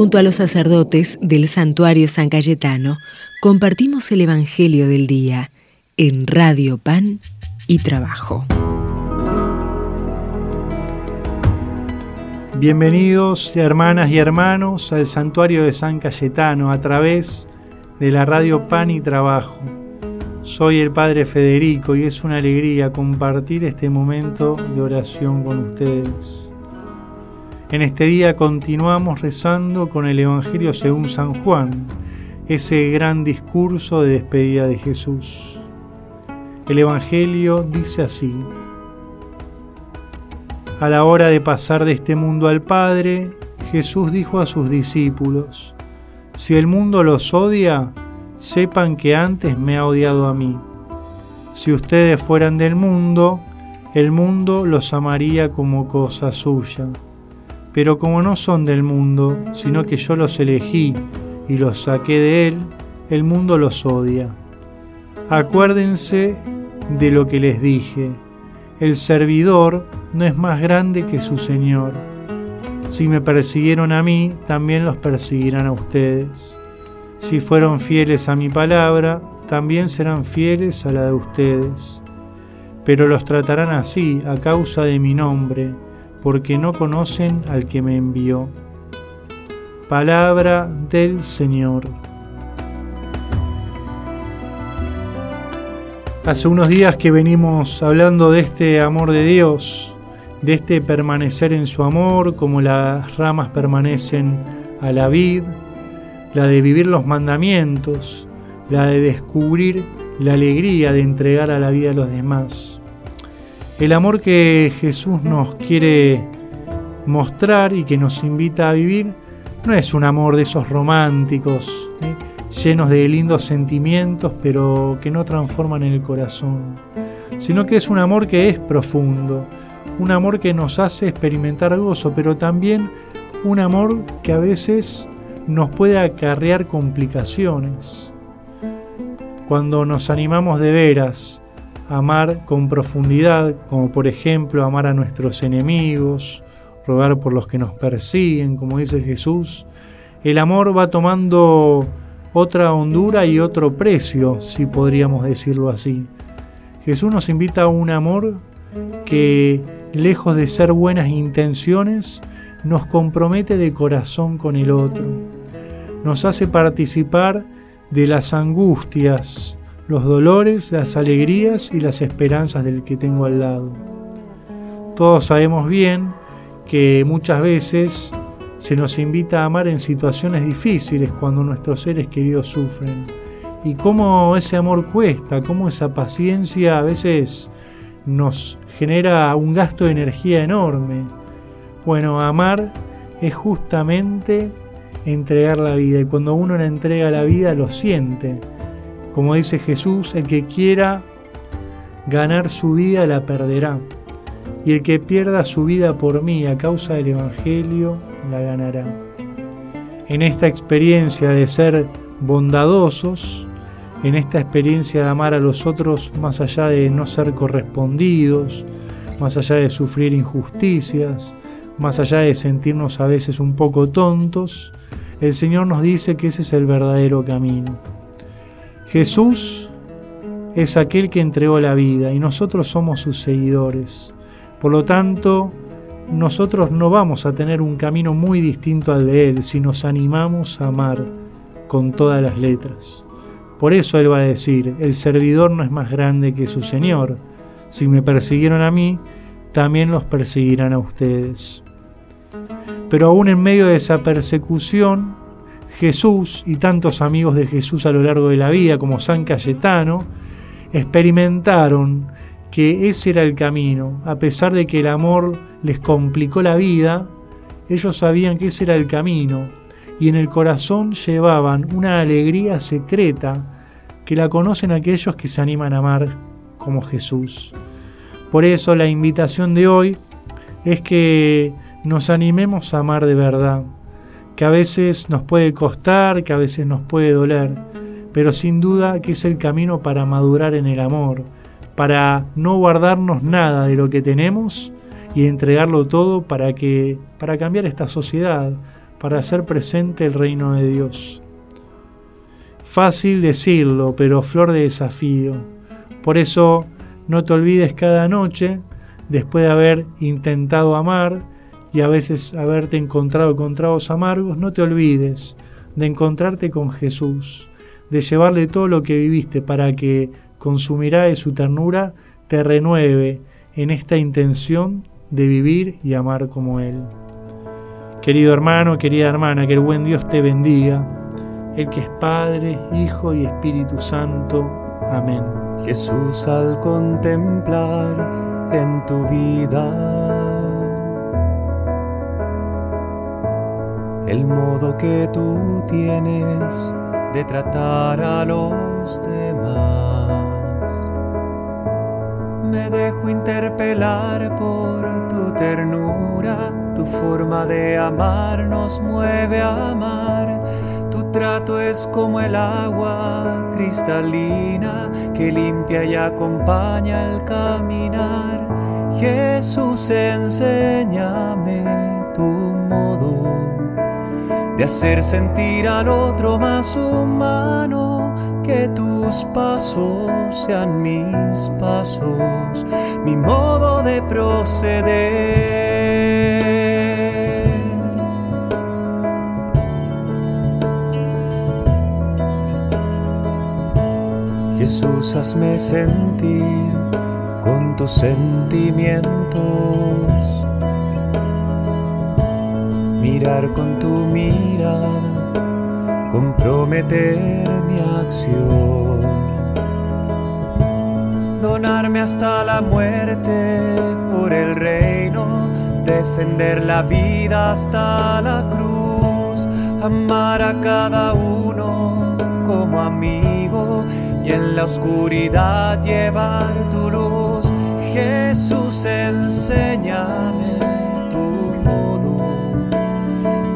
Junto a los sacerdotes del santuario San Cayetano, compartimos el Evangelio del Día en Radio Pan y Trabajo. Bienvenidos hermanas y hermanos al santuario de San Cayetano a través de la radio Pan y Trabajo. Soy el Padre Federico y es una alegría compartir este momento de oración con ustedes. En este día continuamos rezando con el Evangelio según San Juan, ese gran discurso de despedida de Jesús. El Evangelio dice así, a la hora de pasar de este mundo al Padre, Jesús dijo a sus discípulos, si el mundo los odia, sepan que antes me ha odiado a mí. Si ustedes fueran del mundo, el mundo los amaría como cosa suya pero como no son del mundo, sino que yo los elegí y los saqué de él, el mundo los odia. Acuérdense de lo que les dije, el servidor no es más grande que su Señor. Si me persiguieron a mí, también los perseguirán a ustedes. Si fueron fieles a mi palabra, también serán fieles a la de ustedes. Pero los tratarán así a causa de mi nombre porque no conocen al que me envió. Palabra del Señor. Hace unos días que venimos hablando de este amor de Dios, de este permanecer en su amor, como las ramas permanecen a la vid, la de vivir los mandamientos, la de descubrir la alegría de entregar a la vida a los demás. El amor que Jesús nos quiere mostrar y que nos invita a vivir no es un amor de esos románticos, ¿eh? llenos de lindos sentimientos, pero que no transforman el corazón, sino que es un amor que es profundo, un amor que nos hace experimentar gozo, pero también un amor que a veces nos puede acarrear complicaciones. Cuando nos animamos de veras amar con profundidad, como por ejemplo amar a nuestros enemigos, rogar por los que nos persiguen, como dice Jesús, el amor va tomando otra hondura y otro precio, si podríamos decirlo así. Jesús nos invita a un amor que, lejos de ser buenas intenciones, nos compromete de corazón con el otro, nos hace participar de las angustias, los dolores, las alegrías y las esperanzas del que tengo al lado. Todos sabemos bien que muchas veces se nos invita a amar en situaciones difíciles cuando nuestros seres queridos sufren. Y cómo ese amor cuesta, cómo esa paciencia a veces nos genera un gasto de energía enorme. Bueno, amar es justamente entregar la vida y cuando uno le entrega la vida lo siente como dice Jesús, el que quiera ganar su vida la perderá. Y el que pierda su vida por mí a causa del Evangelio la ganará. En esta experiencia de ser bondadosos, en esta experiencia de amar a los otros más allá de no ser correspondidos, más allá de sufrir injusticias, más allá de sentirnos a veces un poco tontos, el Señor nos dice que ese es el verdadero camino. Jesús es aquel que entregó la vida y nosotros somos sus seguidores. Por lo tanto, nosotros no vamos a tener un camino muy distinto al de Él si nos animamos a amar con todas las letras. Por eso Él va a decir, el servidor no es más grande que su Señor. Si me persiguieron a mí, también los perseguirán a ustedes. Pero aún en medio de esa persecución, Jesús y tantos amigos de Jesús a lo largo de la vida, como San Cayetano, experimentaron que ese era el camino. A pesar de que el amor les complicó la vida, ellos sabían que ese era el camino y en el corazón llevaban una alegría secreta que la conocen aquellos que se animan a amar como Jesús. Por eso la invitación de hoy es que nos animemos a amar de verdad que a veces nos puede costar, que a veces nos puede doler, pero sin duda que es el camino para madurar en el amor, para no guardarnos nada de lo que tenemos y entregarlo todo para que para cambiar esta sociedad, para hacer presente el reino de Dios. Fácil decirlo, pero flor de desafío. Por eso no te olvides cada noche, después de haber intentado amar y a veces haberte encontrado con tragos amargos, no te olvides de encontrarte con Jesús, de llevarle todo lo que viviste para que con su su ternura te renueve en esta intención de vivir y amar como Él. Querido hermano, querida hermana, que el buen Dios te bendiga, el que es Padre, Hijo y Espíritu Santo. Amén. Jesús al contemplar en tu vida el modo que tú tienes de tratar a los demás. Me dejo interpelar por tu ternura, tu forma de amar nos mueve a amar. Tu trato es como el agua cristalina que limpia y acompaña el caminar. Jesús, enséñame tu modo de hacer sentir al otro más humano, que tus pasos sean mis pasos, mi modo de proceder. Jesús, hazme sentir con tus sentimientos mirar con tu mirada, comprometer mi acción, donarme hasta la muerte por el reino, defender la vida hasta la cruz, amar a cada uno como amigo y en la oscuridad llevar tu luz. Jesús,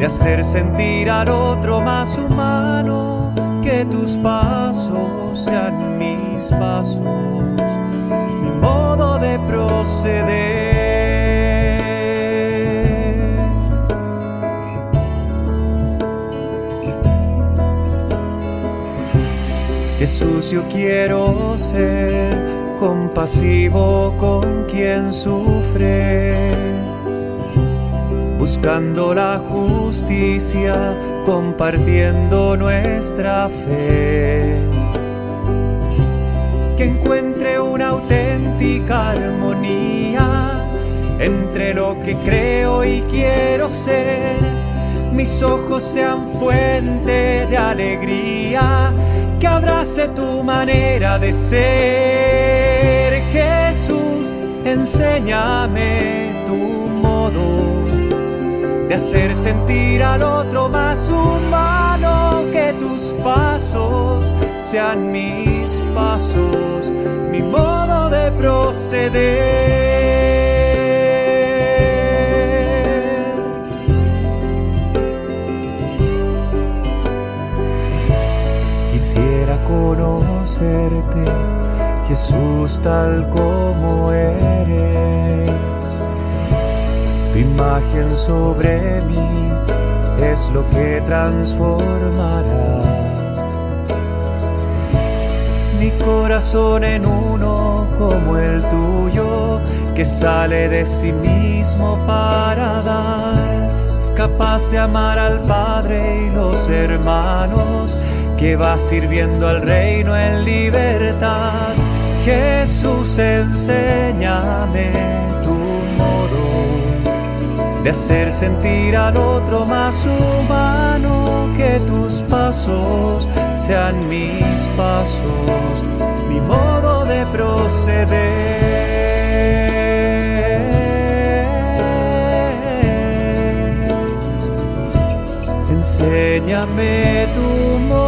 enséñame hacer sentir al otro más humano, que tus pasos sean mis pasos, mi modo de proceder. Jesús, yo quiero ser compasivo con quien sufre buscando la justicia, compartiendo nuestra fe. Que encuentre una auténtica armonía entre lo que creo y quiero ser. Mis ojos sean fuente de alegría, que abrace tu manera de ser. Jesús, enséñame tu modo de hacer sentir al otro más humano, que tus pasos sean mis pasos, mi modo de proceder. Quisiera conocerte, Jesús, tal como eres tu imagen sobre mí es lo que transformará mi corazón en uno como el tuyo, que sale de sí mismo para dar, capaz de amar al Padre y los hermanos, que va sirviendo al reino en libertad. Jesús, enséñame de hacer sentir al otro más humano, que tus pasos sean mis pasos, mi modo de proceder. Enséñame tu modo